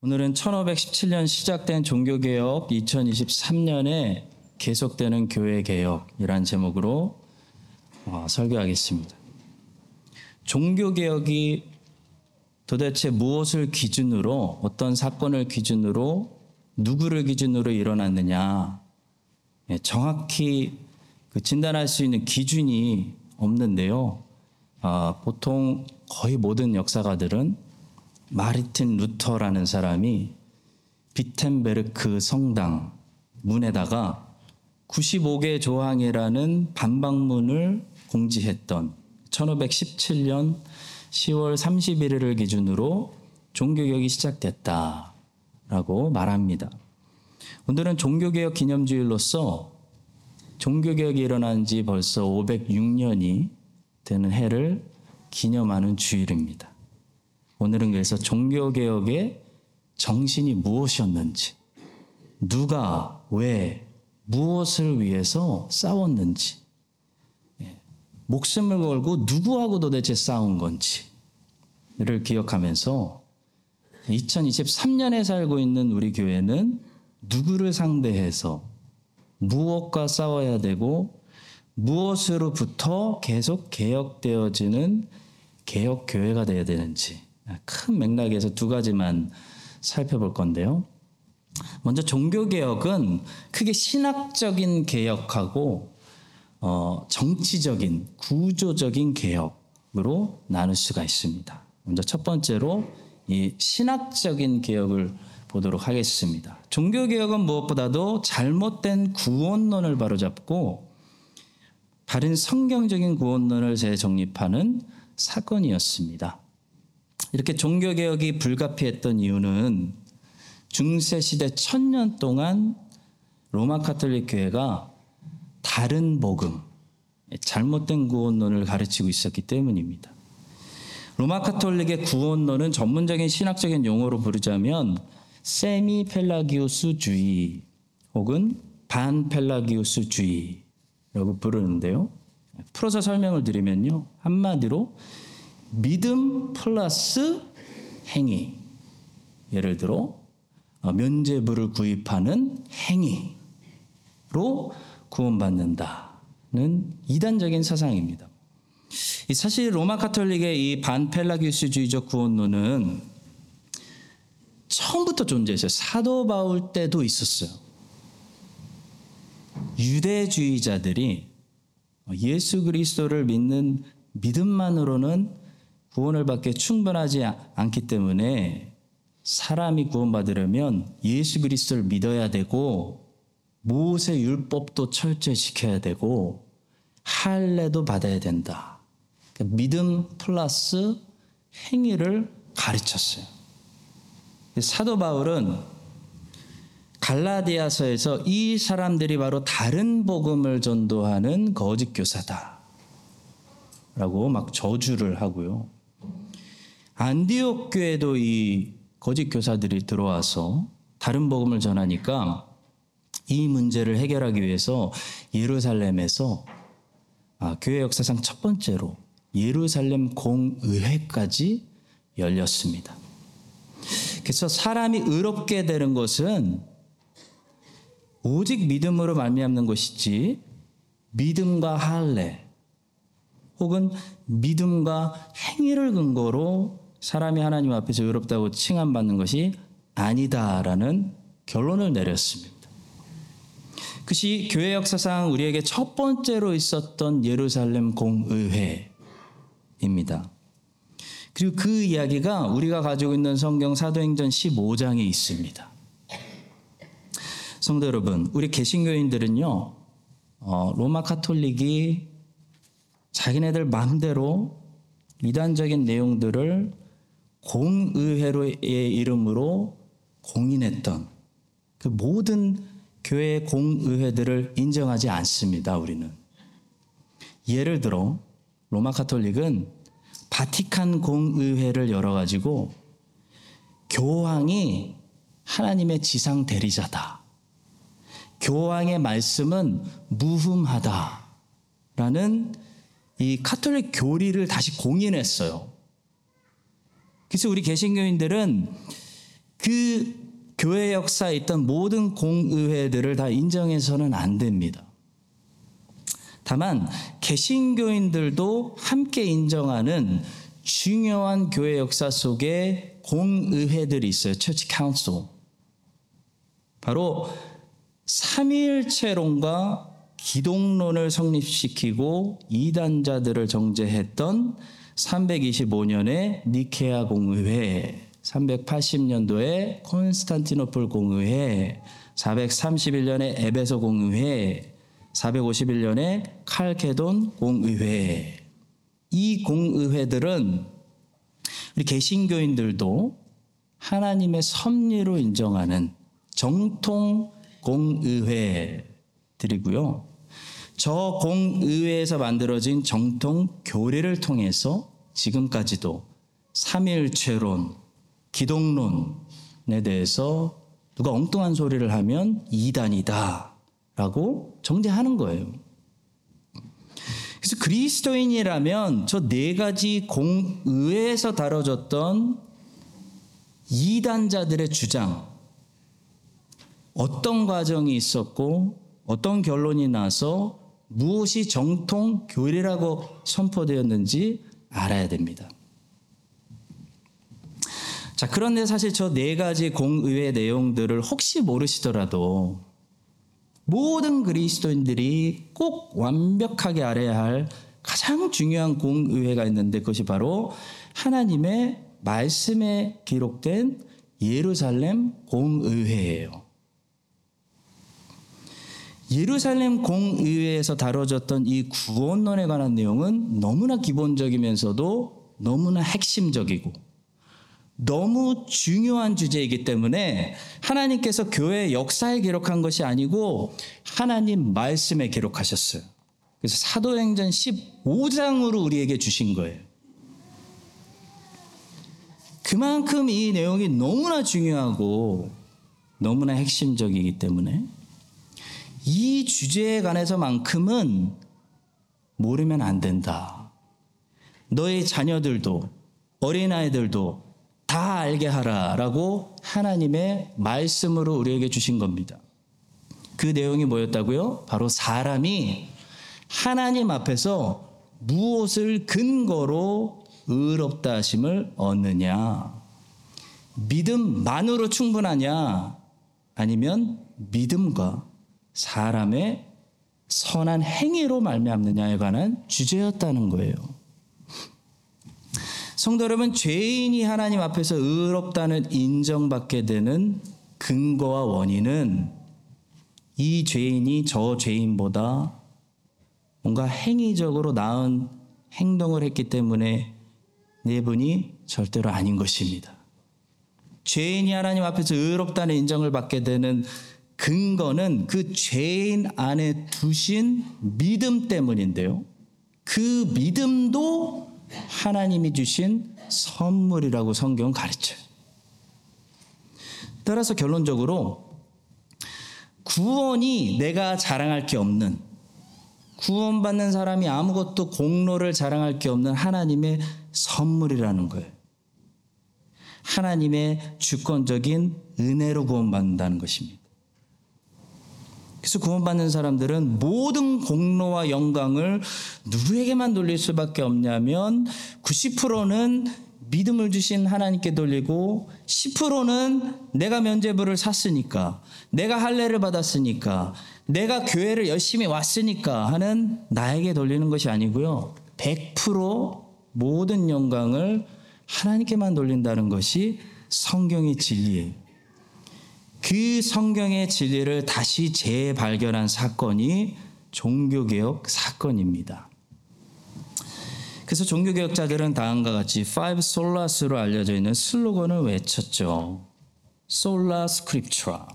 오늘은 1517년 시작된 종교개혁 2023년에 계속되는 교회개혁이란 제목으로 어, 설교하겠습니다. 종교개혁이 도대체 무엇을 기준으로 어떤 사건을 기준으로 누구를 기준으로 일어났느냐 예, 정확히 그 진단할 수 있는 기준이 없는데요. 아, 보통 거의 모든 역사가들은 마르틴 루터라는 사람이 비텐베르크 성당 문에다가 95개 조항이라는 반박문을 공지했던 1517년 10월 31일을 기준으로 종교개혁이 시작됐다라고 말합니다. 오늘은 종교개혁 기념주일로서 종교개혁이 일어난 지 벌써 506년이 되는 해를 기념하는 주일입니다. 오늘은 그래서 종교개혁의 정신이 무엇이었는지, 누가, 왜, 무엇을 위해서 싸웠는지, 예, 목숨을 걸고 누구하고 도대체 싸운 건지를 기억하면서 2023년에 살고 있는 우리 교회는 누구를 상대해서 무엇과 싸워야 되고 무엇으로부터 계속 개혁되어지는 개혁 교회가 되어야 되는지 큰 맥락에서 두 가지만 살펴볼 건데요. 먼저 종교 개혁은 크게 신학적인 개혁하고 어, 정치적인 구조적인 개혁으로 나눌 수가 있습니다. 먼저 첫 번째로 이 신학적인 개혁을 보도록 하겠습니다. 종교 개혁은 무엇보다도 잘못된 구원론을 바로잡고 바른 성경적인 구원론을 재정립하는 사건이었습니다. 이렇게 종교개혁이 불가피했던 이유는 중세시대 천년 동안 로마 카톨릭 교회가 다른 복음, 잘못된 구원론을 가르치고 있었기 때문입니다. 로마 카톨릭의 구원론은 전문적인 신학적인 용어로 부르자면 세미 펠라기우스주의 혹은 반 펠라기우스주의라고 부르는데요. 풀어서 설명을 드리면요. 한마디로 믿음 플러스 행위. 예를 들어 어, 면제부를 구입하는 행위로 구원받는다는 이단적인 사상입니다. 사실 로마 카톨릭의 이 반펠라기스주의적 구원론은 처음부터 존재했어요. 사도 바울 때도 있었어요. 유대주의자들이 예수 그리스도를 믿는 믿음만으로는 구원을 받기 충분하지 않기 때문에 사람이 구원받으려면 예수 그리스도를 믿어야 되고 모세 율법도 철저히 지켜야 되고 할례도 받아야 된다. 그러니까 믿음 플러스 행위를 가르쳤어요. 사도 바울은 갈라디아서에서 이 사람들이 바로 다른 복음을 전도하는 거짓 교사다. 라고 막 저주를 하고요. 안디옥 교회도 이 거짓 교사들이 들어와서 다른 복음을 전하니까 이 문제를 해결하기 위해서 예루살렘에서 아, 교회 역사상 첫 번째로 예루살렘 공의회까지 열렸습니다. 그래서 사람이 의롭게 되는 것은 오직 믿음으로 말미암는 것이지 믿음과 할례 혹은 믿음과 행위를 근거로 사람이 하나님 앞에서 의롭다고 칭함받는 것이 아니다라는 결론을 내렸습니다. 그것이 교회 역사상 우리에게 첫 번째로 있었던 예루살렘 공의회입니다. 그리고 그 이야기가 우리가 가지고 있는 성경 사도행전 15장에 있습니다. 성도 여러분, 우리 개신교인들은요, 어, 로마 카톨릭이 자기네들 마음대로 이단적인 내용들을 공의회로의 이름으로 공인했던 그 모든 교회 공의회들을 인정하지 않습니다, 우리는. 예를 들어, 로마 카톨릭은 바티칸 공의회를 열어가지고 교황이 하나님의 지상 대리자다. 교황의 말씀은 무흠하다 라는 이 카톨릭 교리를 다시 공인했어요. 그래서 우리 개신교인들은 그 교회 역사에 있던 모든 공의회들을 다 인정해서는 안 됩니다. 다만 개신교인들도 함께 인정하는 중요한 교회 역사 속에 공의회들이 있어요. Church council. 바로 삼위일체론과 기독론을 성립시키고 이단자들을 정죄했던 325년의 니케아 공의회, 380년도에 콘스탄티노플 공의회, 431년에 에베소 공의회, 451년에 칼케돈 공의회. 이 공의회들은 우리 개신교인들도 하나님의 섭리로 인정하는 정통 공의회들이고요. 저 공의회에서 만들어진 정통 교리를 통해서 지금까지도 삼일체론, 기독론에 대해서 누가 엉뚱한 소리를 하면 이단이다 라고 정죄하는 거예요. 그래서 그리스도인이라면 저 네 가지 공의회에서 다뤄졌던 이단자들의 주장, 어떤 과정이 있었고 어떤 결론이 나서 무엇이 정통 교리라고 선포되었는지 알아야 됩니다. 자, 그런데 사실 저 네 가지 공의회 내용들을 혹시 모르시더라도 모든 그리스도인들이 꼭 완벽하게 알아야 할 가장 중요한 공의회가 있는데 그것이 바로 하나님의 말씀에 기록된 예루살렘 공의회예요. 예루살렘 공의회에서 다뤄졌던 이 구원론에 관한 내용은 너무나 기본적이면서도 너무나 핵심적이고 너무 중요한 주제이기 때문에 하나님께서 교회 역사에 기록한 것이 아니고 하나님 말씀에 기록하셨어요. 그래서 사도행전 15장으로 우리에게 주신 거예요. 그만큼 이 내용이 너무나 중요하고 너무나 핵심적이기 때문에 이 주제에 관해서만큼은 모르면 안 된다. 너의 자녀들도 어린아이들도 다 알게 하라라고 하나님의 말씀으로 우리에게 주신 겁니다. 그 내용이 뭐였다고요? 바로 사람이 하나님 앞에서 무엇을 근거로 의롭다 하심을 얻느냐? 믿음만으로 충분하냐? 아니면 믿음과 사람의 선한 행위로 말미암느냐에 관한 주제였다는 거예요. 성도 여러분, 죄인이 하나님 앞에서 의롭다는 인정받게 되는 근거와 원인은 이 죄인이 저 죄인보다 뭔가 행위적으로 나은 행동을 했기 때문에 내분이 절대로 아닌 것입니다. 죄인이 하나님 앞에서 의롭다는 인정을 받게 되는 근거는 그 죄인 안에 두신 믿음 때문인데요. 그 믿음도 하나님이 주신 선물이라고 성경은 가르쳐요. 따라서 결론적으로 구원이 내가 자랑할 게 없는 구원받는 사람이 아무것도 공로를 자랑할 게 없는 하나님의 선물이라는 거예요. 하나님의 주권적인 은혜로 구원받는다는 것입니다. 그래서 구원받는 사람들은 모든 공로와 영광을 누구에게만 돌릴 수밖에 없냐면 90%는 믿음을 주신 하나님께 돌리고 10%는 내가 면죄부를 샀으니까 내가 할례를 받았으니까 내가 교회를 열심히 왔으니까 하는 나에게 돌리는 것이 아니고요. 100% 모든 영광을 하나님께만 돌린다는 것이 성경의 진리예요. 그 성경의 진리를 다시 재발견한 사건이 종교개혁 사건입니다. 그래서 종교개혁자들은 다음과 같이 Five Solas로 알려져 있는 슬로건을 외쳤죠. Scriptura,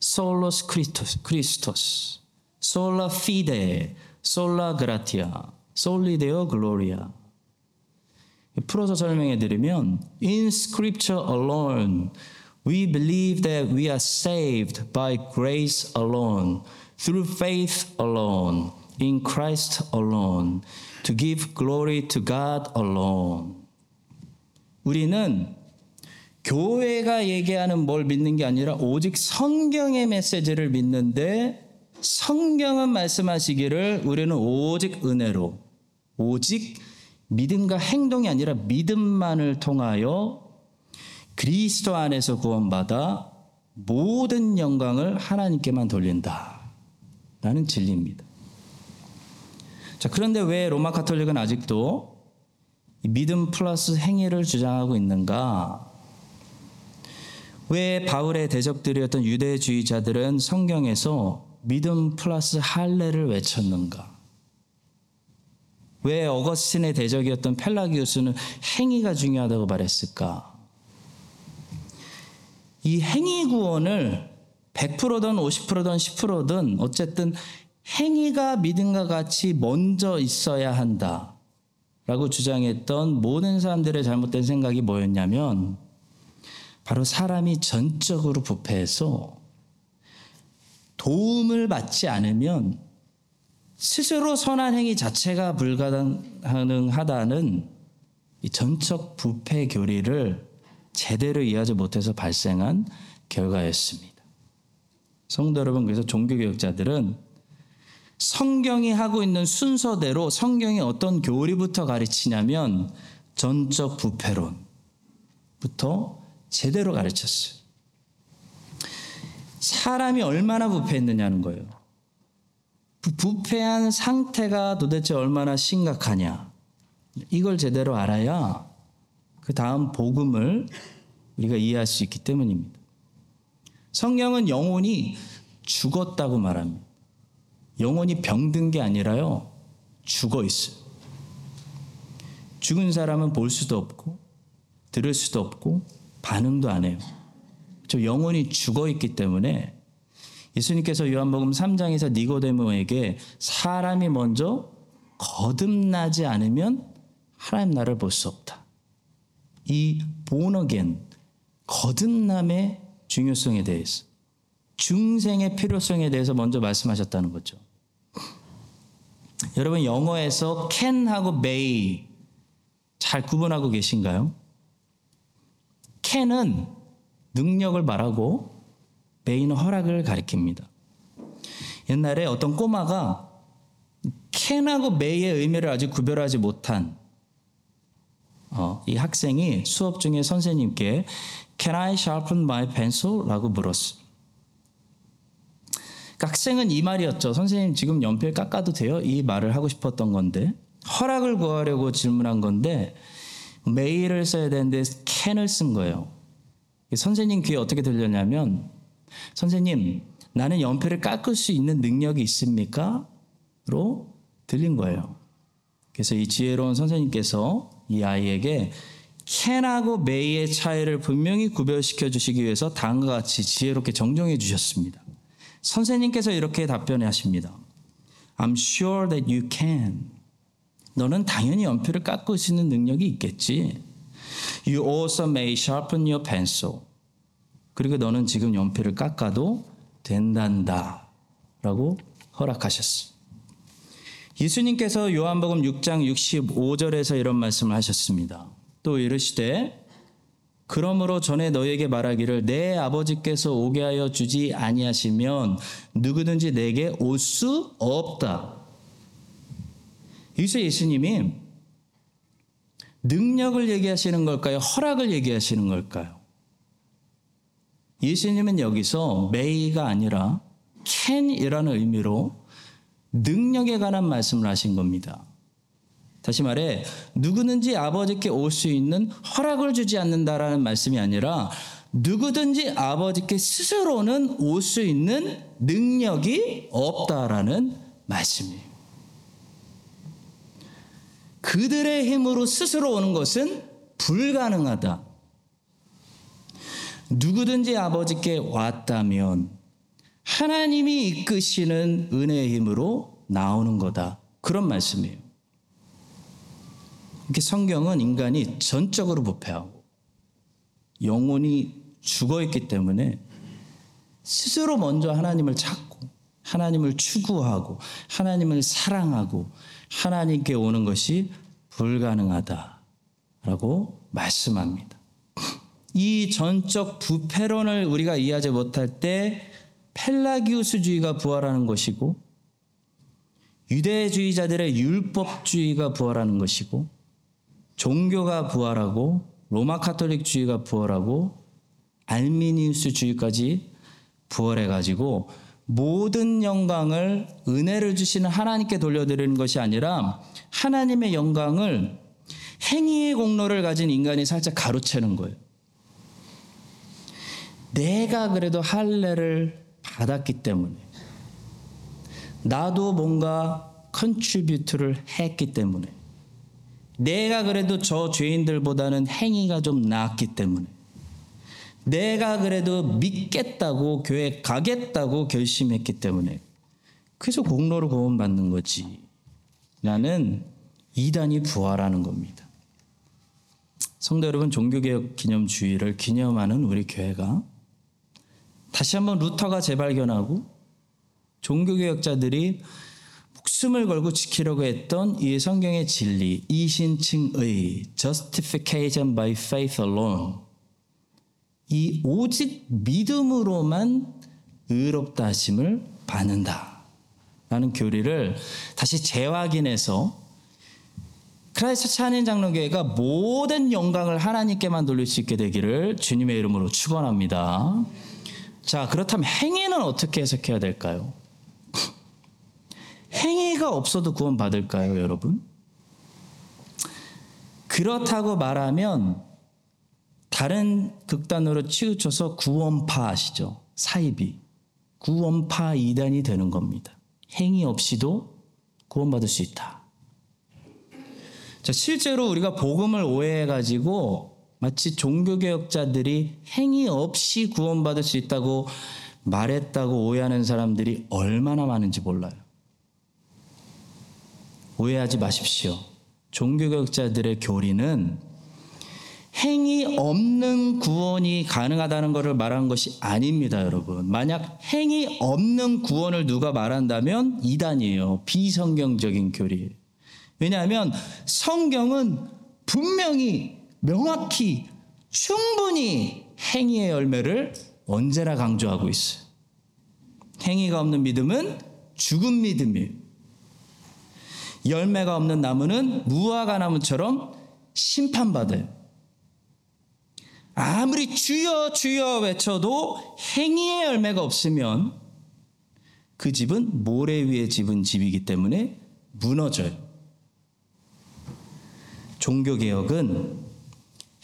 Solus Christus, Sola Fide, Sola Gratia, Soli Deo Gloria. 풀어서 설명해 드리면 In Scripture alone We believe that we are saved by grace alone, through faith alone, in Christ alone, to give glory to God alone. 우리는 교회가 얘기하는 뭘 믿는 게 아니라 오직 성경의 메시지를 믿는데 성경은 말씀하시기를 우리는 오직 은혜로 오직 믿음과 행동이 아니라 믿음만을 통하여 그리스도 안에서 구원받아 모든 영광을 하나님께만 돌린다. 라는 진리입니다. 자, 그런데 왜 로마 카톨릭은 아직도 믿음 플러스 행위를 주장하고 있는가? 왜 바울의 대적들이었던 유대주의자들은 성경에서 믿음 플러스 할례를 외쳤는가? 왜 어거스틴의 대적이었던 펠라기우스는 행위가 중요하다고 말했을까? 이 행위 구원을 100%든 50%든 10%든 어쨌든 행위가 믿음과 같이 먼저 있어야 한다. 라고 주장했던 모든 사람들의 잘못된 생각이 뭐였냐면 바로 사람이 전적으로 부패해서 도움을 받지 않으면 스스로 선한 행위 자체가 불가능하다는 이 전적 부패 교리를 제대로 이해하지 못해서 발생한 결과였습니다. 성도 여러분, 그래서 종교개혁자들은 성경이 하고 있는 순서대로 성경이 어떤 교리부터 가르치냐면 전적 부패론부터 제대로 가르쳤어요. 사람이 얼마나 부패했느냐는 거예요. 부패한 상태가 도대체 얼마나 심각하냐. 이걸 제대로 알아야 그 다음 복음을 우리가 이해할 수 있기 때문입니다. 성경은 영혼이 죽었다고 말합니다. 영혼이 병든 게 아니라요, 죽어 있어요. 죽은 사람은 볼 수도 없고, 들을 수도 없고, 반응도 안 해요. 저 영혼이 죽어 있기 때문에 예수님께서 요한복음 3장에서 니고데모에게 사람이 먼저 거듭나지 않으면 하나님 나라를 볼 수 없다. 이 보너겐 거듭남의 중요성에 대해서 중생의 필요성에 대해서 먼저 말씀하셨다는 거죠. 여러분 영어에서 can하고 may 잘 구분하고 계신가요? can은 능력을 말하고 may는 허락을 가리킵니다. 옛날에 어떤 꼬마가 can하고 may의 의미를 아직 구별하지 못한 어, 이 학생이 수업 중에 선생님께 Can I sharpen my pencil? 라고 물었어요. 그러니까 학생은 이 말이었죠. 선생님 지금 연필 깎아도 돼요? 이 말을 하고 싶었던 건데 허락을 구하려고 질문한 건데 may를 써야 되는데 can을 쓴 거예요. 선생님 귀에 어떻게 들렸냐면 선생님 나는 연필을 깎을 수 있는 능력이 있습니까? 로 들린 거예요. 그래서 이 지혜로운 선생님께서 이 아이에게 can하고 may의 차이를 분명히 구별시켜 주시기 위해서 다음과 같이 지혜롭게 정정해 주셨습니다. 선생님께서 이렇게 답변해 하십니다. I'm sure that you can. 너는 당연히 연필을 있는 능력이 있겠지. You also may sharpen your pencil. 그리고 너는 지금 연필을 깎아도 된단다. 라고 허락하셨어. 예수님께서 요한복음 6장 65절에서 이런 말씀을 하셨습니다. 또 이르시되 그러므로 전에 너에게 말하기를 내 아버지께서 오게 하여 주지 아니하시면 누구든지 내게 올 수 없다. 여기서 예수님이 능력을 얘기하시는 걸까요? 허락을 얘기하시는 걸까요? 예수님은 여기서 메이가 아니라 캔이라는 의미로 능력에 관한 말씀을 하신 겁니다. 다시 말해 누구든지 아버지께 올 수 있는 허락을 주지 않는다라는 말씀이 아니라 누구든지 아버지께 스스로는 올 수 있는 능력이 없다라는 말씀이에요. 그들의 힘으로 스스로 오는 것은 불가능하다. 누구든지 아버지께 왔다면 하나님이 이끄시는 은혜의 힘으로 나오는 거다. 그런 말씀이에요. 이렇게 성경은 인간이 전적으로 부패하고 영혼이 죽어 있기 때문에 스스로 먼저 하나님을 찾고 하나님을 추구하고 하나님을 사랑하고 하나님께 오는 것이 불가능하다라고 말씀합니다. 이 전적 부패론을 우리가 이해하지 못할 때 펠라기우스주의가 부활하는 것이고 유대주의자들의 율법주의가 부활하는 것이고 종교가 부활하고 로마 카톨릭주의가 부활하고 알미니우스주의까지 부활해 가지고 모든 영광을 은혜를 주시는 하나님께 돌려드리는 것이 아니라 하나님의 영광을 행위의 공로를 가진 인간이 살짝 가로채는 거예요. 내가 그래도 할례를 받았기 때문에 나도 뭔가 contribute를 했기 때문에 내가 그래도 저 죄인들보다는 행위가 좀 나았기 때문에 내가 그래도 믿겠다고 교회 가겠다고 결심했기 때문에 그래서 공로를 구원받는 거지. 나는 이단이 부활하는 겁니다. 성도 여러분, 종교개혁 기념주의를 기념하는 우리 교회가 다시 한번 루터가 재발견하고 종교개혁자들이 목숨을 걸고 지키려고 했던 이 성경의 진리, 이신칭의 justification by faith alone 이 오직 믿음으로만 의롭다 하심을 받는다. 라는 교리를 다시 재확인해서 크라이스트 찬인 장로교회가 모든 영광을 하나님께만 돌릴 수 있게 되기를 주님의 이름으로 축원합니다. 자, 그렇다면 행위는 어떻게 해석해야 될까요? 행위가 없어도 구원받을까요, 여러분? 그렇다고 말하면 다른 극단으로 치우쳐서 구원파 아시죠? 사이비. 구원파 이단이 되는 겁니다. 행위 없이도 구원받을 수 있다. 자, 실제로 우리가 복음을 오해해가지고 마치 종교개혁자들이 행위 없이 구원받을 수 있다고 말했다고 오해하는 사람들이 얼마나 많은지 몰라요. 오해하지 마십시오. 종교개혁자들의 교리는 행위 없는 구원이 가능하다는 것을 말한 것이 아닙니다, 여러분. 만약 행위 없는 구원을 누가 말한다면 이단이에요. 비성경적인 교리예요. 왜냐하면 성경은 분명히 명확히 충분히 행위의 열매를 언제나 강조하고 있어요. 행위가 없는 믿음은 죽은 믿음이에요. 열매가 없는 나무는 무화과 나무처럼 심판받아요. 아무리 주여 주여 외쳐도 행위의 열매가 없으면 그 집은 모래 위에 집은 집이기 때문에 무너져요. 종교개혁은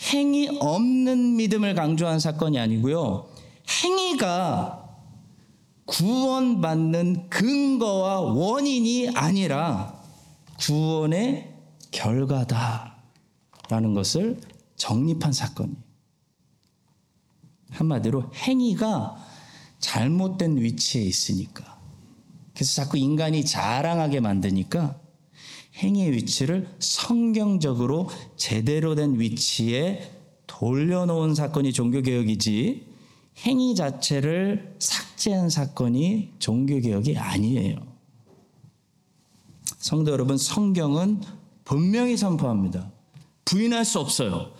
행위 없는 믿음을 강조한 사건이 아니고요. 행위가 구원받는 근거와 원인이 아니라 구원의 결과다라는 것을 정립한 사건이에요. 한마디로 행위가 잘못된 위치에 있으니까. 그래서 자꾸 인간이 자랑하게 만드니까 행위의 위치를 성경적으로 제대로 된 위치에 돌려놓은 사건이 종교개혁이지 행위 자체를 삭제한 사건이 종교개혁이 아니에요. 성도 여러분, 성경은 분명히 선포합니다. 부인할 수 없어요.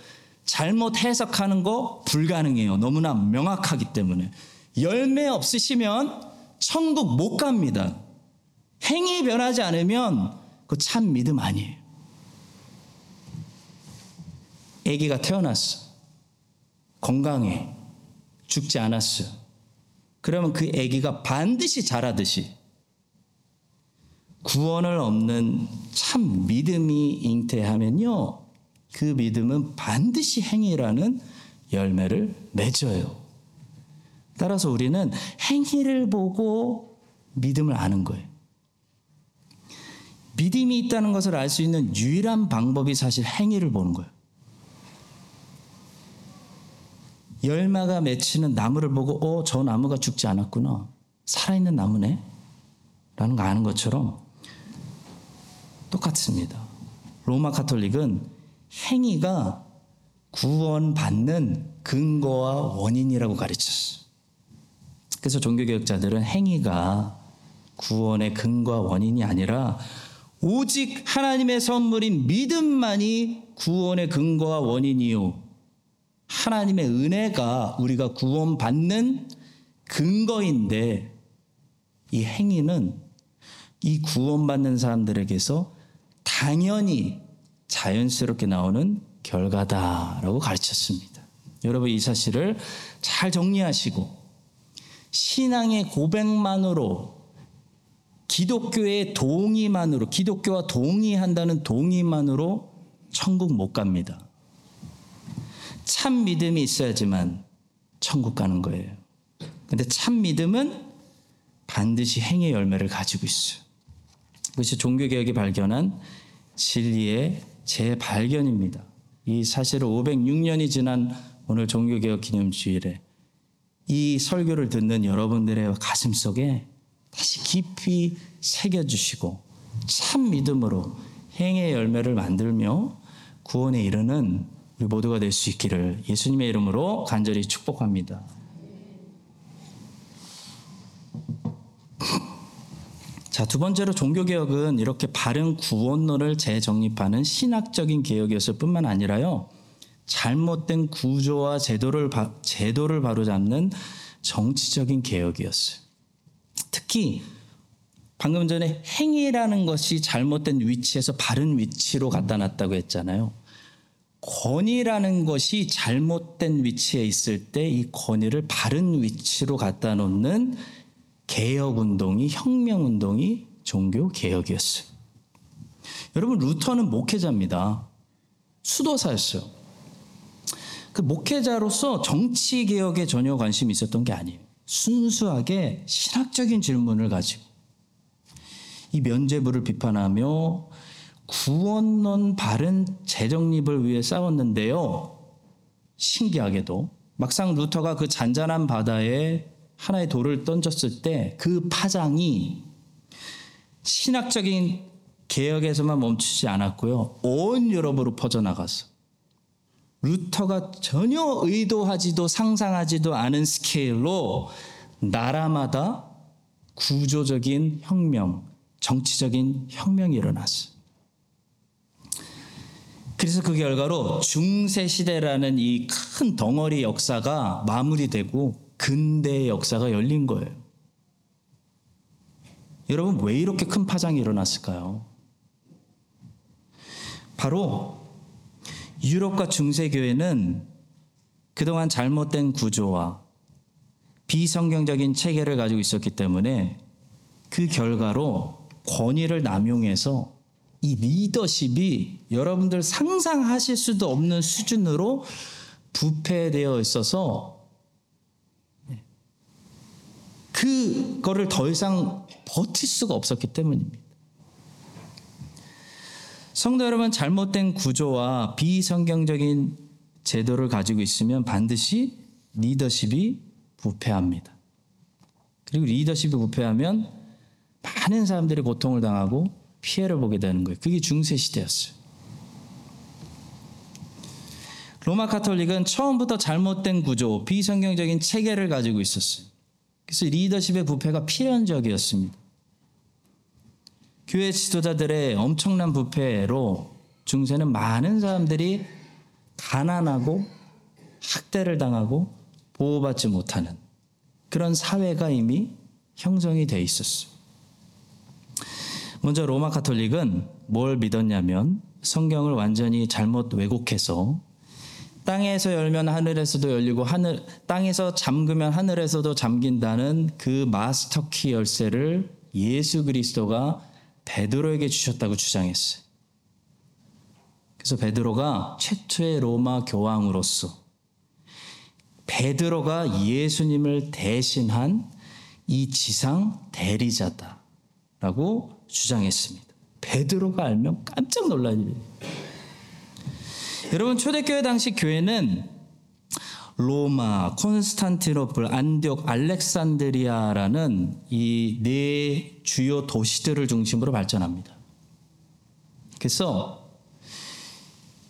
잘못 해석하는 거 불가능해요. 너무나 명확하기 때문에. 열매 없으시면 천국 못 갑니다. 행위 변하지 않으면 그 참 믿음 아니에요. 아기가 태어났어. 건강해. 죽지 않았어요. 그러면 그 아기가 반드시 자라듯이 구원을 없는 참 믿음이 잉태하면요. 그 믿음은 반드시 행위라는 열매를 맺어요. 따라서 우리는 행위를 보고 믿음을 아는 거예요. 믿음이 있다는 것을 알 수 있는 유일한 방법이 사실 행위를 보는 거예요. 열마가 맺히는 나무를 보고, 어, 저 나무가 죽지 않았구나. 살아있는 나무네. 라는 거 아는 것처럼 똑같습니다. 로마 카톨릭은 행위가 구원받는 근거와 원인이라고 가르쳤어요. 그래서 종교개혁자들은 행위가 구원의 근거와 원인이 아니라 오직 하나님의 선물인 믿음만이 구원의 근거와 원인이요. 하나님의 은혜가 우리가 구원받는 근거인데 이 행위는 이 구원받는 사람들에게서 당연히 자연스럽게 나오는 결과다라고 가르쳤습니다. 여러분 이 사실을 잘 정리하시고 신앙의 고백만으로 기독교의 동의만으로 기독교와 동의한다는 동의만으로 천국 못 갑니다. 참 믿음이 있어야지만 천국 가는 거예요. 근데 참 믿음은 반드시 행의 열매를 가지고 있어요. 그것이 종교개혁이 발견한 진리의 재발견입니다. 이 사실을 506년이 지난 오늘 종교개혁 기념주일에 이 설교를 듣는 여러분들의 가슴 속에 다시 깊이 새겨주시고 참 믿음으로 행의 열매를 만들며 구원에 이르는 우리 모두가 될 수 있기를 예수님의 이름으로 간절히 축복합니다. 자, 두 번째로 종교개혁은 이렇게 바른 구원론을 재정립하는 신학적인 개혁이었을 뿐만 아니라요. 잘못된 구조와 제도를, 바, 제도를 바로잡는 정치적인 개혁이었어요. 특히 방금 전에 행위라는 것이 잘못된 위치에서 바른 위치로 갖다 놨다고 했잖아요. 권위라는 것이 잘못된 위치에 있을 때 이 권위를 바른 위치로 갖다 놓는 개혁 운동이 혁명 운동이 종교 개혁이었어요. 여러분 루터는 목회자입니다. 수도사였어요. 그 목회자로서 정치 개혁에 전혀 관심이 있었던 게 아니에요. 순수하게 신학적인 질문을 가지고 이 면죄부를 비판하며 구원론 바른 재정립을 위해 싸웠는데요. 신기하게도 막상 루터가 그 잔잔한 바다에 하나의 돌을 던졌을 때 그 파장이 신학적인 개혁에서만 멈추지 않았고요. 온 유럽으로 퍼져나가서 루터가 전혀 의도하지도 상상하지도 않은 스케일로 나라마다 구조적인 혁명, 정치적인 혁명이 일어났어요. 그래서 그 결과로 중세 시대라는 이 큰 덩어리 역사가 마무리되고 근대의 역사가 열린 거예요. 여러분 왜 이렇게 큰 파장이 일어났을까요? 바로 유럽과 중세 교회는 그동안 잘못된 구조와 비성경적인 체계를 가지고 있었기 때문에 그 결과로 권위를 남용해서 이 리더십이 여러분들 상상하실 수도 없는 수준으로 부패되어 있어서 그거를 더 이상 버틸 수가 없었기 때문입니다. 성도 여러분, 잘못된 구조와 비성경적인 제도를 가지고 있으면 반드시 리더십이 부패합니다. 그리고 리더십이 부패하면 많은 사람들이 고통을 당하고 피해를 보게 되는 거예요. 그게 중세 시대였어요. 로마 카톨릭은 처음부터 잘못된 구조, 비성경적인 체계를 가지고 있었어요. 그래서 리더십의 부패가 필연적이었습니다. 교회 지도자들의 엄청난 부패로 중세는 많은 사람들이 가난하고 학대를 당하고 보호받지 못하는 그런 사회가 이미 형성이 돼 있었어요. 먼저 로마 카톨릭은 뭘 믿었냐면 성경을 완전히 잘못 왜곡해서 땅에서 열면 하늘에서도 열리고 하늘 땅에서 잠그면 하늘에서도 잠긴다는 그 마스터키 열쇠를 예수 그리스도가 베드로에게 주셨다고 주장했어요. 그래서 베드로가 최초의 로마 교황으로서 베드로가 예수님을 대신한 이 지상 대리자다라고 주장했습니다. 베드로가 알면 깜짝 놀랄 일이에요. 여러분 초대교회 당시 교회는 로마, 콘스탄티노플, 안디옥, 알렉산드리아라는 이 네 주요 도시들을 중심으로 발전합니다. 그래서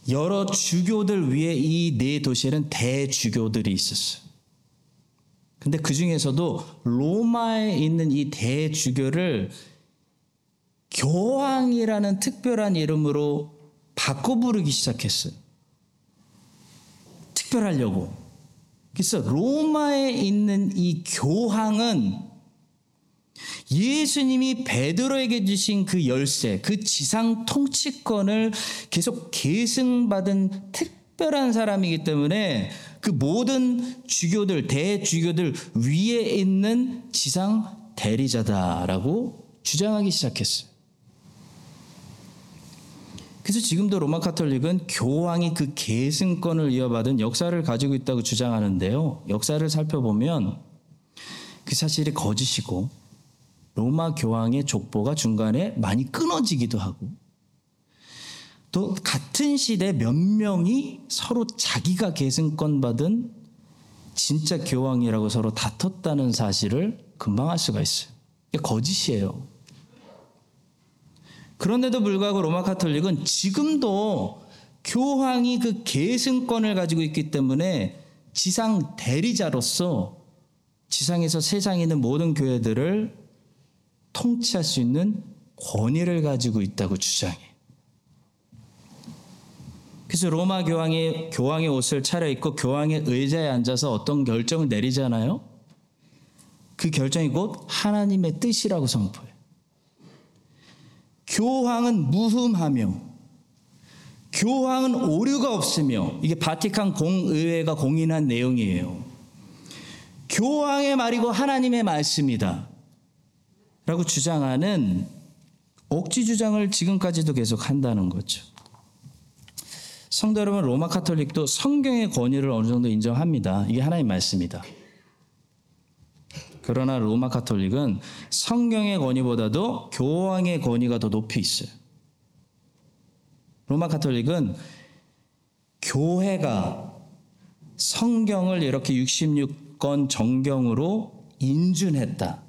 여러 주교들 위에 이 네 도시에는 대주교들이 있었어요. 근데 그 중에서도 로마에 있는 이 대주교를 교황이라는 특별한 이름으로 바꿔 부르기 시작했어요. 특별하려고. 그래서 로마에 있는 이 교황은 예수님이 베드로에게 주신 그 열쇠, 그 지상 통치권을 계속 계승받은 특별한 사람이기 때문에 그 모든 주교들, 대주교들 위에 있는 지상 대리자다라고 주장하기 시작했어요. 그래서 지금도 로마 카톨릭은 교황이 그 계승권을 이어받은 역사를 가지고 있다고 주장하는데요. 역사를 살펴보면 그 사실이 거짓이고 로마 교황의 족보가 중간에 많이 끊어지기도 하고 또 같은 시대 몇 명이 서로 자기가 계승권 받은 진짜 교황이라고 서로 다퉜다는 사실을 금방 알 수가 있어요. 거짓이에요. 그런데도 불구하고 로마 카톨릭은 지금도 교황이 그 계승권을 가지고 있기 때문에 지상 대리자로서 지상에서 세상에 있는 모든 교회들을 통치할 수 있는 권위를 가지고 있다고 주장해. 그래서 로마 교황이 교황의 옷을 차려입고 교황의 의자에 앉아서 어떤 결정을 내리잖아요. 그 결정이 곧 하나님의 뜻이라고 선포해. 교황은 무흠하며 교황은 오류가 없으며 이게 바티칸 공의회가 공인한 내용이에요. 교황의 말이고 하나님의 말씀이다. 라고 주장하는 억지 주장을 지금까지도 계속 한다는 거죠. 성도 여러분, 로마 카톨릭도 성경의 권위를 어느 정도 인정합니다. 이게 하나님 말씀이다. 그러나 로마 카톨릭은 성경의 권위보다도 교황의 권위가 더 높이 있어요. 로마 카톨릭은 교회가 성경을 이렇게 66권 정경으로 인준했다.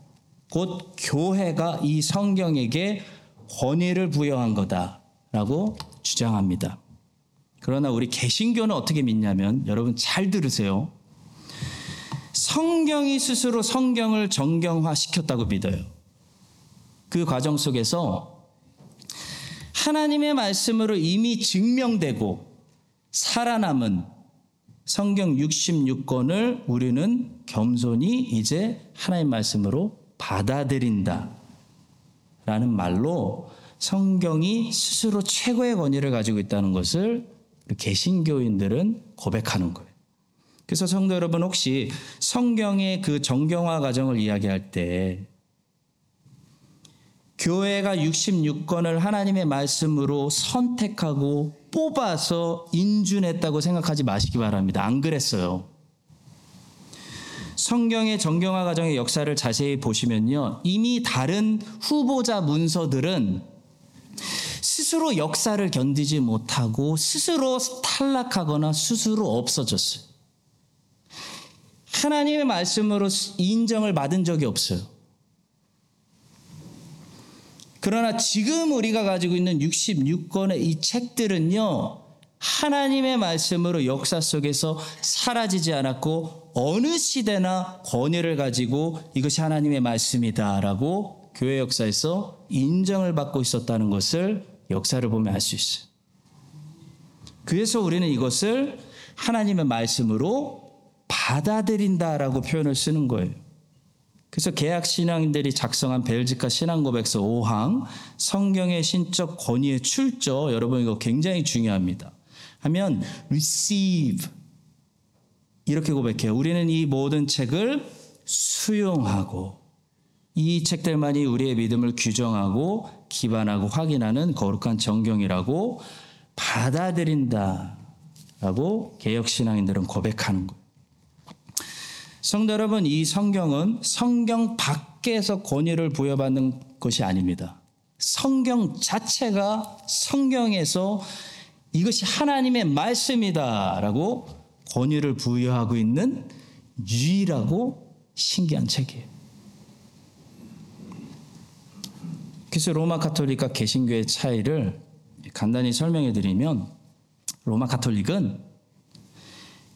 곧 교회가 이 성경에게 권위를 부여한 거다라고 주장합니다. 그러나 우리 개신교는 어떻게 믿냐면 여러분 잘 들으세요. 성경이 스스로 성경을 정경화 시켰다고 믿어요. 그 과정 속에서 하나님의 말씀으로 이미 증명되고 살아남은 성경 66권을 우리는 겸손히 이제 하나님 말씀으로 받아들인다. 라는 말로 성경이 스스로 최고의 권위를 가지고 있다는 것을 개신교인들은 고백하는 거예요. 그래서 성도 여러분 혹시 성경의 그 정경화 과정을 이야기할 때 교회가 66권을 하나님의 말씀으로 선택하고 뽑아서 인준했다고 생각하지 마시기 바랍니다. 안 그랬어요. 성경의 정경화 과정의 역사를 자세히 보시면요. 이미 다른 후보자 문서들은 스스로 역사를 견디지 못하고 스스로 탈락하거나 스스로 없어졌어요. 하나님의 말씀으로 인정을 받은 적이 없어요. 그러나 지금 우리가 가지고 있는 66권의 이 책들은요, 하나님의 말씀으로 역사 속에서 사라지지 않았고, 어느 시대나 권위를 가지고 이것이 하나님의 말씀이다라고 교회 역사에서 인정을 받고 있었다는 것을 역사를 보면 알 수 있어요. 그래서 우리는 이것을 하나님의 말씀으로 받아들인다라고 표현을 쓰는 거예요. 그래서 개학 신앙인들이 작성한 벨지카 신앙고백서 5항 성경의 신적 권위의 출처 여러분 이거 굉장히 중요합니다. 하면 receive 이렇게 고백해요. 우리는 이 모든 책을 수용하고 이 책들만이 우리의 믿음을 규정하고 기반하고 확인하는 거룩한 정경이라고 받아들인다라고 개혁 신앙인들은 고백하는 거예요. 성도 여러분, 이 성경은 성경 밖에서 권위를 부여받는 것이 아닙니다. 성경 자체가 성경에서 이것이 하나님의 말씀이다라고 권위를 부여하고 있는 유일하고 신기한 책이에요. 그래서 로마 카톨릭과 개신교의 차이를 간단히 설명해 드리면 로마 카톨릭은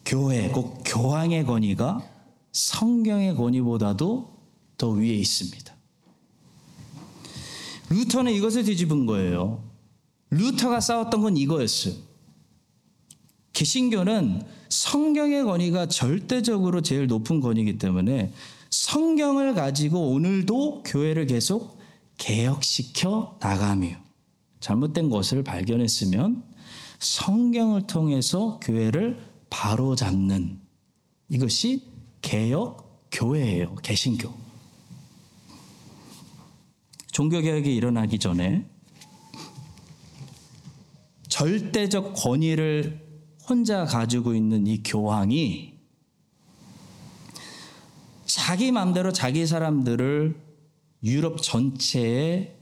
교회, 꼭 교황의 권위가 성경의 권위보다도 더 위에 있습니다. 루터는 이것을 뒤집은 거예요. 루터가 싸웠던 건 이거였어요. 개신교는 성경의 권위가 절대적으로 제일 높은 권위이기 때문에 성경을 가지고 오늘도 교회를 계속 개혁시켜 나가며 잘못된 것을 발견했으면 성경을 통해서 교회를 바로 잡는 이것이 개혁 교회예요. 개신교. 종교 개혁이 일어나기 전에 절대적 권위를 혼자 가지고 있는 이 교황이 자기 마음대로 자기 사람들을 유럽 전체에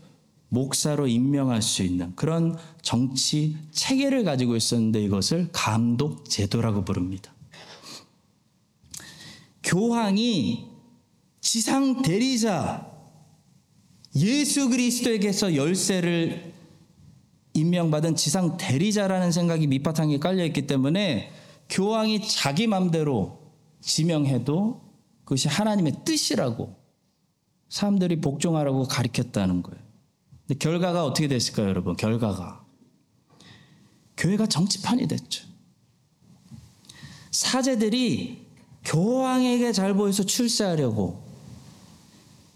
목사로 임명할 수 있는 그런 정치 체계를 가지고 있었는데 이것을 감독 제도라고 부릅니다. 교황이 지상 대리자 예수 그리스도에게서 열쇠를 임명받은 지상 대리자라는 생각이 밑바탕에 깔려 있기 때문에 교황이 자기 맘대로 지명해도 그것이 하나님의 뜻이라고 사람들이 복종하라고 가르쳤다는 거예요. 근데 결과가 어떻게 됐을까요, 여러분? 결과가 교회가 정치판이 됐죠. 사제들이 교황에게 잘 보여서 출세하려고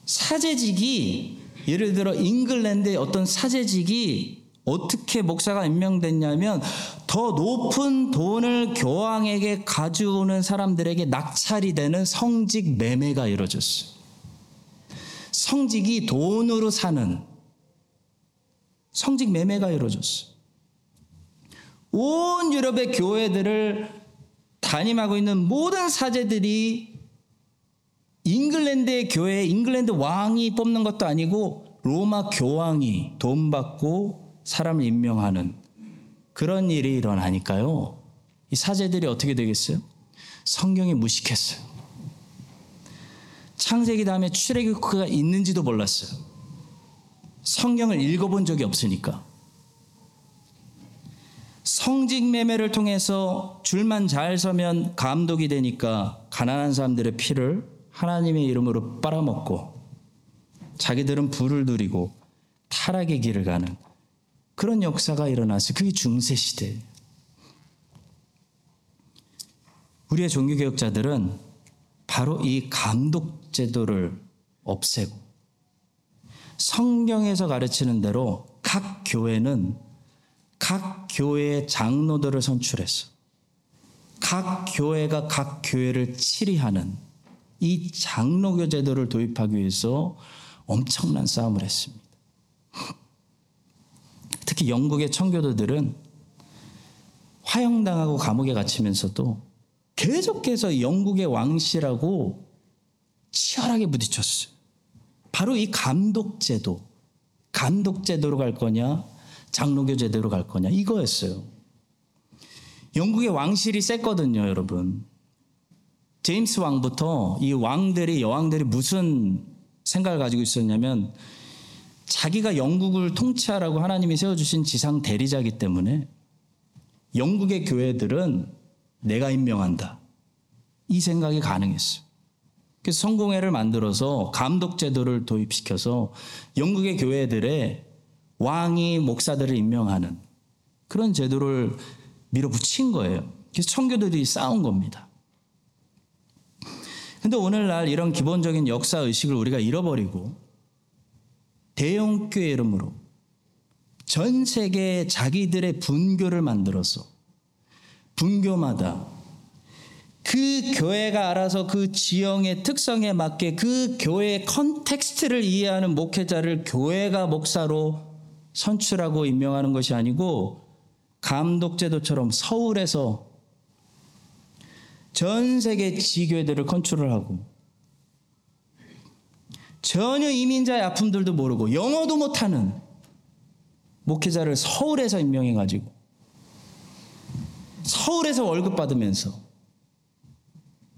사제직이 예를 들어 잉글랜드의 어떤 사제직이 어떻게 목사가 임명됐냐면 더 높은 돈을 교황에게 가져오는 사람들에게 낙찰이 되는 성직 매매가 이루어졌어요. 성직이 돈으로 사는 성직 매매가 이루어졌어요. 온 유럽의 교회들을 담임하고 있는 모든 사제들이 잉글랜드의 교회, 잉글랜드 왕이 뽑는 것도 아니고 로마 교황이 돈 받고 사람을 임명하는 그런 일이 일어나니까요. 이 사제들이 어떻게 되겠어요? 성경이 무식했어요. 창세기 다음에 출애굽기가 있는지도 몰랐어요. 성경을 읽어본 적이 없으니까. 성직 매매를 통해서 줄만 잘 서면 감독이 되니까 가난한 사람들의 피를 하나님의 이름으로 빨아먹고 자기들은 부를 누리고 타락의 길을 가는 그런 역사가 일어났어요. 그게 중세 시대. 우리의 종교 개혁자들은 바로 이 감독 제도를 없애고 성경에서 가르치는 대로 각 교회는 각 교회의 장로들을 선출했어. 각 교회가 각 교회를 치리하는 이 장로교 제도를 도입하기 위해서 엄청난 싸움을 했습니다. 특히 영국의 청교도들은 화형당하고 감옥에 갇히면서도 계속해서 영국의 왕실하고 치열하게 부딪혔어요. 바로 이 감독제도, 감독제도로 갈 거냐, 장로교 제도로 갈 거냐, 이거였어요. 영국의 왕실이 셌거든요, 여러분. 제임스 왕부터 이 왕들이, 여왕들이 무슨 생각을 가지고 있었냐면, 자기가 영국을 통치하라고 하나님이 세워주신 지상 대리자이기 때문에 영국의 교회들은 내가 임명한다. 이 생각이 가능했어요. 그래서 성공회를 만들어서 감독 제도를 도입시켜서 영국의 교회들의 왕이 목사들을 임명하는 그런 제도를 밀어붙인 거예요. 그래서 청교도들이 싸운 겁니다. 근데 오늘날 이런 기본적인 역사 의식을 우리가 잃어버리고 대형교회 이름으로 전 세계에 자기들의 분교를 만들어서 분교마다 그 교회가 알아서 그 지형의 특성에 맞게 그 교회의 context를 이해하는 목회자를 교회가 목사로 선출하고 임명하는 것이 아니고 감독제도처럼 서울에서 전 세계 지교회들을 컨트롤 하고 전혀 이민자의 아픔들도 모르고 영어도 못하는 목회자를 서울에서 임명해 가지고 서울에서 월급 받으면서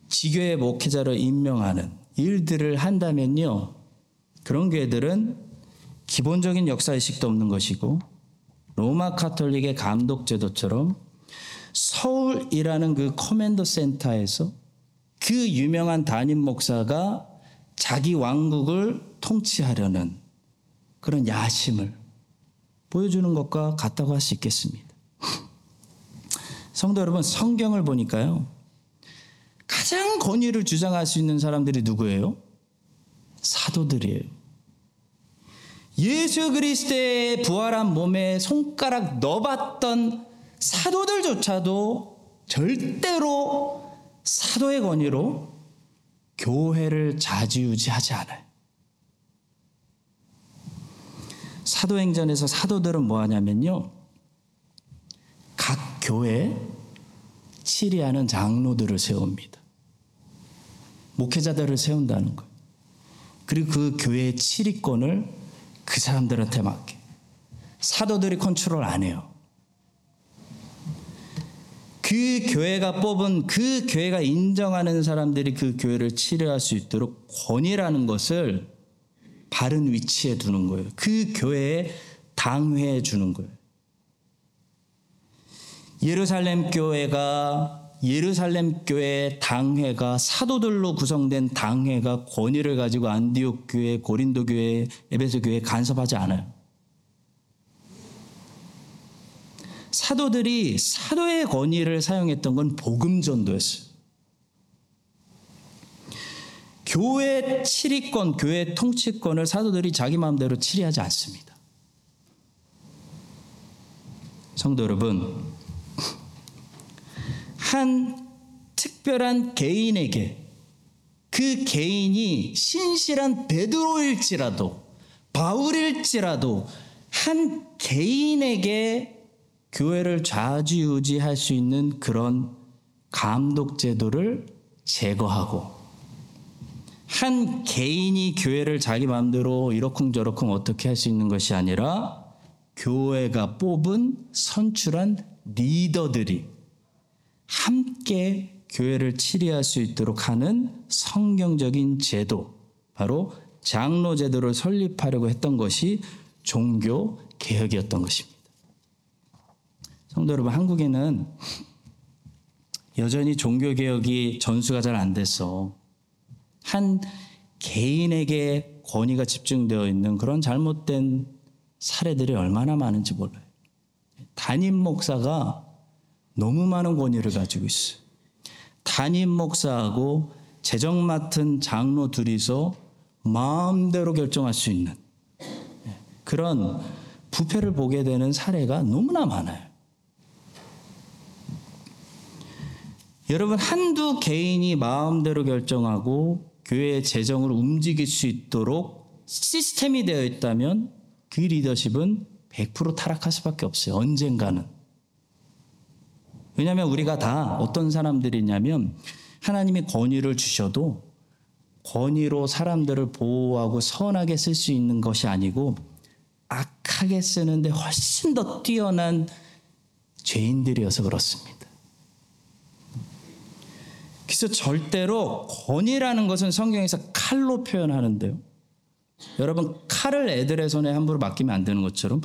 지교의 목회자를 임명하는 일들을 한다면요. 그런 교회들은 기본적인 역사의식도 없는 것이고 로마 카톨릭의 감독 제도처럼 서울이라는 그 command center에서 그 유명한 담임 목사가 자기 왕국을 통치하려는 그런 야심을 보여주는 것과 같다고 할 수 있겠습니다. 성도 여러분, 성경을 보니까요. 가장 권위를 주장할 수 있는 사람들이 누구예요? 사도들이에요. 예수 그리스도의 부활한 몸에 손가락 넣어봤던 사도들조차도 절대로 사도의 권위로 교회를 자지우지하지 않아요. 사도행전에서 사도들은 뭐 하냐면요. 각 교회 치리하는 장로들을 세웁니다. 목회자들을 세운다는 거예요. 그리고 그 교회의 치리권을 그 사람들한테 맡겨. 사도들이 컨트롤 안 해요. 그 교회가 뽑은 그 교회가 인정하는 사람들이 그 교회를 치료할 수 있도록 권위라는 것을 바른 위치에 두는 거예요. 그 교회에 당회해 주는 거예요. 예루살렘 교회가 예루살렘 교회 당회가 사도들로 구성된 당회가 권위를 가지고 안디옥 교회, 고린도 교회, 에베소 교회 간섭하지 않아요. 사도들이 사도의 권위를 사용했던 건 복음 전도였어요. 교회 치리권, 교회 통치권을 사도들이 자기 마음대로 치리하지 않습니다. 성도 여러분, 한 특별한 개인에게 그 개인이 신실한 베드로일지라도 바울일지라도 한 개인에게 교회를 좌지우지할 수 있는 그런 감독 제도를 제거하고 한 개인이 교회를 자기 마음대로 이러쿵저러쿵 어떻게 할 수 있는 것이 아니라 교회가 뽑은 선출한 리더들이 함께 교회를 치리할 수 있도록 하는 성경적인 제도, 바로 장로 제도를 설립하려고 했던 것이 종교 개혁이었던 것입니다. 성도 여러분, 한국에는 여전히 종교 개혁이 전수가 잘 안 돼서 한 개인에게 권위가 집중되어 있는 그런 잘못된 사례들이 얼마나 많은지 몰라요. 담임 목사가 너무 많은 권위를 가지고 있어요. 담임 목사하고 재정 맡은 장로 둘이서 마음대로 결정할 수 있는 그런 부패를 보게 되는 사례가 너무나 많아요. 여러분 한두 개인이 마음대로 결정하고 교회의 재정을 움직일 수 있도록 시스템이 되어 있다면 그 리더십은 100% 타락할 수밖에 없어요. 언젠가는. 왜냐하면 우리가 다 어떤 사람들이냐면 하나님이 권위를 주셔도 권위로 사람들을 보호하고 선하게 쓸 수 있는 것이 아니고 악하게 쓰는데 훨씬 더 뛰어난 죄인들이어서 그렇습니다. 그래서 절대로 권위라는 것은 성경에서 칼로 표현하는데요. 여러분 칼을 애들의 손에 함부로 맡기면 안 되는 것처럼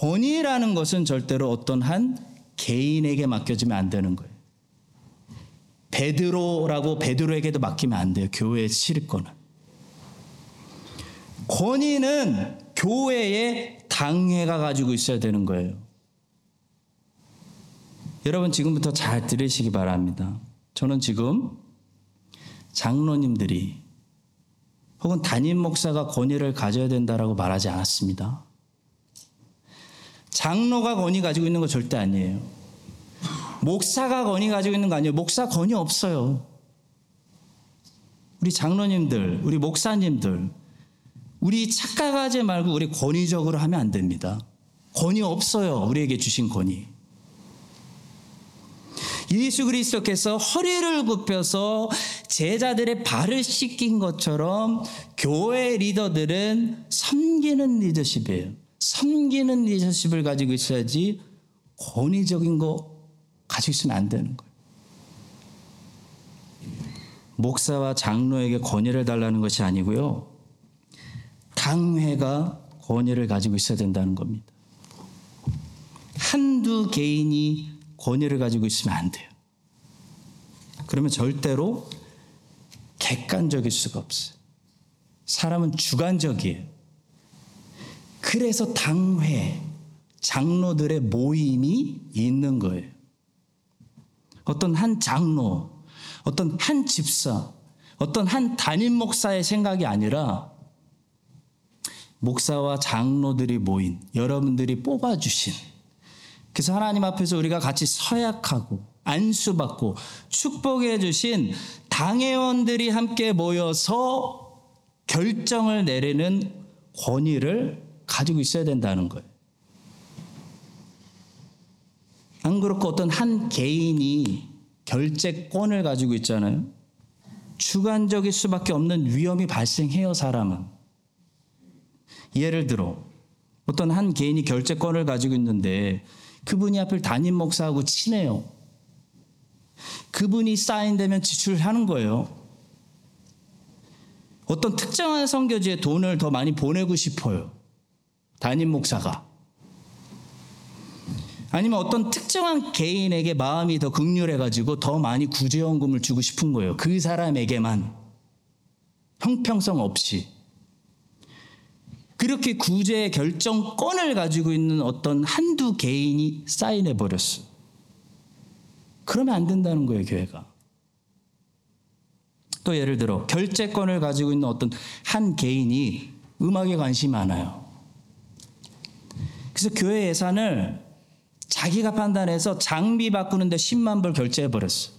권위라는 것은 절대로 어떤 한 개인에게 맡겨지면 안 되는 거예요. 베드로라고 베드로에게도 맡기면 안 돼요. 교회의 실권은. 권위는 교회의 당회가 가지고 있어야 되는 거예요. 여러분 지금부터 잘 들으시기 바랍니다. 저는 지금 장로님들이 혹은 담임 목사가 권위를 가져야 된다라고 말하지 않았습니다. 장로가 권위 가지고 있는 거 절대 아니에요. 목사가 권위 가지고 있는 거 아니에요. 목사 권위 없어요. 우리 장로님들, 우리 목사님들, 우리 착각하지 말고 우리 권위적으로 하면 안 됩니다. 권위 없어요. 우리에게 주신 권위. 예수 그리스도께서 허리를 굽혀서 제자들의 발을 씻긴 것처럼 교회 리더들은 섬기는 리더십이에요. 섬기는 리더십을 가지고 있어야지 권위적인 거 가지고 있으면 안 되는 거예요. 목사와 장로에게 권위를 달라는 것이 아니고요. 당회가 권위를 가지고 있어야 된다는 겁니다. 한두 개인이 권위를 가지고 있으면 안 돼요. 그러면 절대로 객관적일 수가 없어요. 사람은 주관적이에요. 그래서 당회, 장로들의 모임이 있는 거예요. 어떤 한 장로, 어떤 한 집사, 어떤 한 담임 목사의 생각이 아니라 목사와 장로들이 모인 여러분들이 뽑아주신 그래서 하나님 앞에서 우리가 같이 서약하고 안수받고 축복해 주신 당회원들이 함께 모여서 결정을 내리는 권위를 가지고 있어야 된다는 거예요. 안 그렇고 어떤 한 개인이 결재권을 가지고 있잖아요. 주관적일 수밖에 없는 위험이 발생해요, 사람은. 예를 들어, 어떤 한 개인이 결재권을 가지고 있는데 그분이 하필 담임 목사하고 친해요. 그분이 사인되면 지출하는 거예요. 어떤 특정한 선교지에 돈을 더 많이 보내고 싶어요. 담임 목사가. 아니면 어떤 특정한 개인에게 마음이 더 극률해가지고 더 많이 구제연금을 주고 싶은 거예요. 그 사람에게만. 형평성 없이. 그렇게 구제의 결정권을 가지고 있는 어떤 한두 개인이 사인해 버렸어. 그러면 안 된다는 거예요, 교회가. 또 예를 들어 결재권을 가지고 있는 어떤 한 개인이 음악에 관심이 많아요. 그래서 교회 예산을 자기가 판단해서 장비 바꾸는데 10만 불 결제해 버렸어.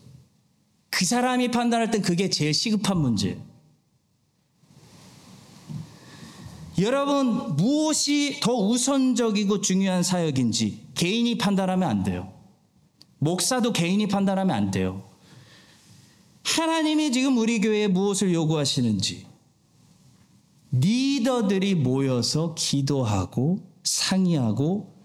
그 사람이 판단할 땐 그게 제일 시급한 문제예요. 여러분 무엇이 더 우선적이고 중요한 사역인지 개인이 판단하면 안 돼요. 목사도 개인이 판단하면 안 돼요. 하나님이 지금 우리 교회에 무엇을 요구하시는지 리더들이 모여서 기도하고 상의하고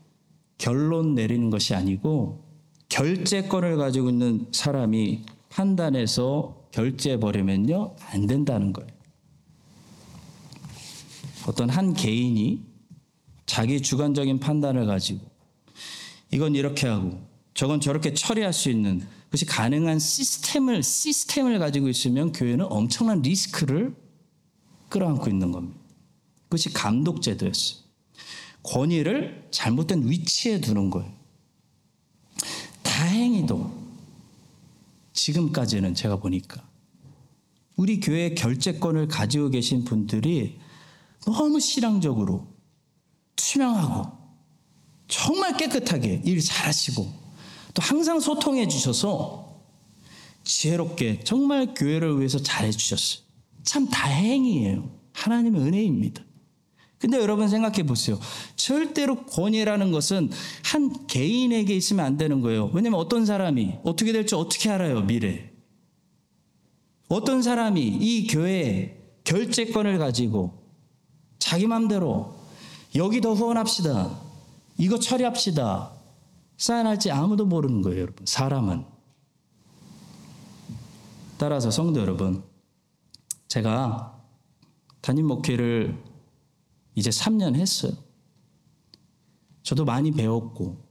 결론 내리는 것이 아니고 결재권을 가지고 있는 사람이 판단해서 결재해 버리면요 안 된다는 거예요. 어떤 한 개인이 자기 주관적인 판단을 가지고 이건 이렇게 하고 저건 저렇게 처리할 수 있는 그것이 가능한 시스템을 시스템을 가지고 있으면 교회는 엄청난 리스크를 끌어안고 있는 겁니다. 그것이 감독 제도였어요. 권위를 잘못된 위치에 두는 거예요. 다행히도 지금까지는 제가 보니까 우리 교회 결재권을 가지고 계신 분들이 너무 신앙적으로 투명하고 정말 깨끗하게 일 잘하시고 또 항상 소통해 주셔서 지혜롭게 정말 교회를 위해서 잘해 주셨어요. 참 다행이에요. 하나님의 은혜입니다. 근데 여러분 생각해 보세요. 절대로 권위라는 것은 한 개인에게 있으면 안 되는 거예요. 왜냐면 어떤 사람이 어떻게 될지 어떻게 알아요, 미래. 어떤 사람이 이 교회에 결재권을 가지고 자기 맘대로 여기 더 후원합시다. 이거 처리합시다. 사인할지 아무도 모르는 거예요, 여러분. 사람은. 따라서 성도 여러분, 제가 담임 목회를 이제 3년 했어요. 저도 많이 배웠고,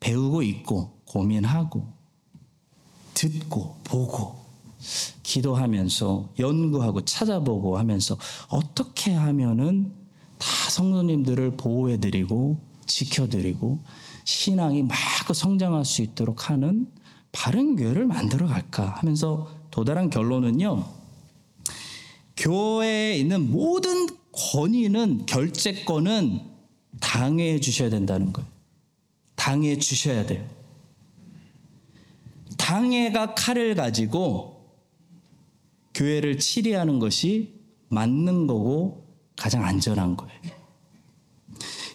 배우고 있고, 고민하고, 듣고, 보고, 기도하면서, 연구하고, 찾아보고 하면서, 어떻게 하면은 다 성도님들을 보호해드리고, 지켜드리고, 신앙이 막 성장할 수 있도록 하는 바른 교회를 만들어 갈까 하면서 도달한 결론은요, 교회에 있는 모든 권위는 결재권은 당해 주셔야 된다는 거예요. 당해 주셔야 돼요. 당해가 칼을 가지고 교회를 치리하는 것이 맞는 거고 가장 안전한 거예요.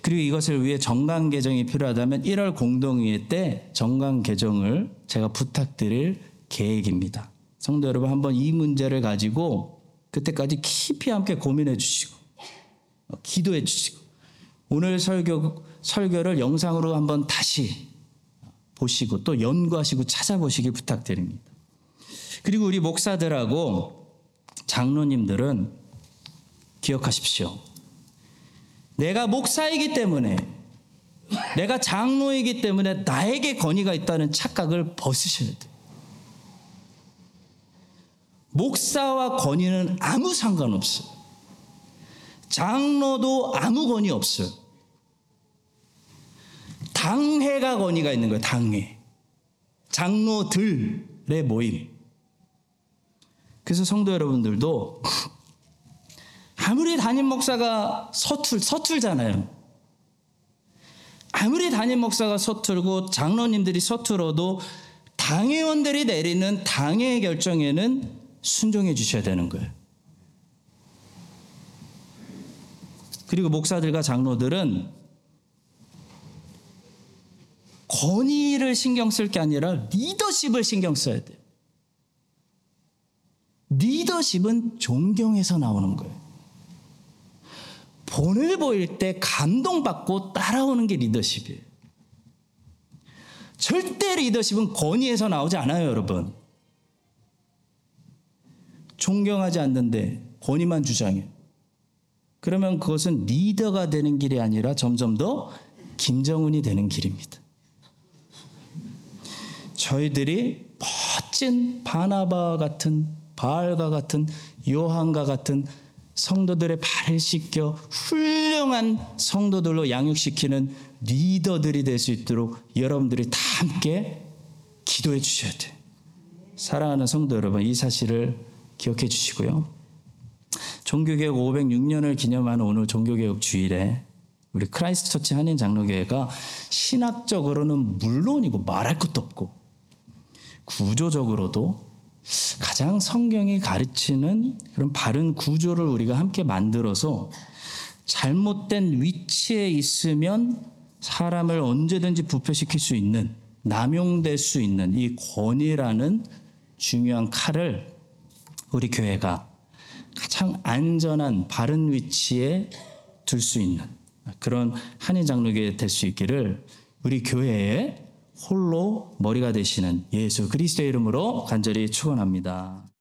그리고 이것을 위해 정강 개정이 필요하다면 1월 공동회의 때 정강 개정을 제가 부탁드릴 계획입니다. 성도 여러분 한번 이 문제를 가지고 그때까지 깊이 함께 고민해 주시고 기도해 주시고 오늘 설교 설교를 영상으로 한번 다시 보시고 또 연구하시고 찾아보시길 부탁드립니다. 그리고 우리 목사들하고 장로님들은 기억하십시오. 내가 목사이기 때문에 내가 장로이기 때문에 나에게 권위가 있다는 착각을 벗으셔야 돼요. 목사와 권위는 아무 상관없어요. 장로도 아무 권위 없어요. 당회가 권위가 있는 거예요, 당회. 장로들의 모임. 그래서 성도 여러분들도 아무리 담임 목사가 서툴 서툴잖아요. 아무리 담임 목사가 서툴고 장로님들이 서툴어도 당회원들이 내리는 당회의 결정에는 순종해 주셔야 되는 거예요. 그리고 목사들과 장로들은 권위를 신경 쓸 게 아니라 리더십을 신경 써야 돼요. 리더십은 존경에서 나오는 거예요. 본을 보일 때 감동받고 따라오는 게 리더십이에요. 절대 리더십은 권위에서 나오지 않아요, 여러분. 존경하지 않는데 권위만 주장해. 그러면 그것은 리더가 되는 길이 아니라 점점 더 김정은이 되는 길입니다. 저희들이 멋진 바나바 같은 바울과 같은 요한과 같은 성도들의 발을 씻겨 훌륭한 성도들로 양육시키는 리더들이 될 수 있도록 여러분들이 다 함께 기도해 주셔야 돼요. 사랑하는 성도 여러분, 이 사실을 기억해 주시고요. 종교개혁 506년을 기념하는 오늘 종교개혁 주일에 우리 크라이스트처치 한인 장로교회가 신학적으로는 물론이고 말할 것도 없고 구조적으로도 가장 성경이 가르치는 그런 바른 구조를 우리가 함께 만들어서 잘못된 위치에 있으면 사람을 언제든지 부패시킬 수 있는 남용될 수 있는 이 권위라는 중요한 칼을 우리 교회가 가장 안전한 바른 위치에 둘 수 있는 그런 한인 장로교회 될 수 있기를 우리 교회의 홀로 머리가 되시는 예수 그리스도의 이름으로 간절히 축원합니다.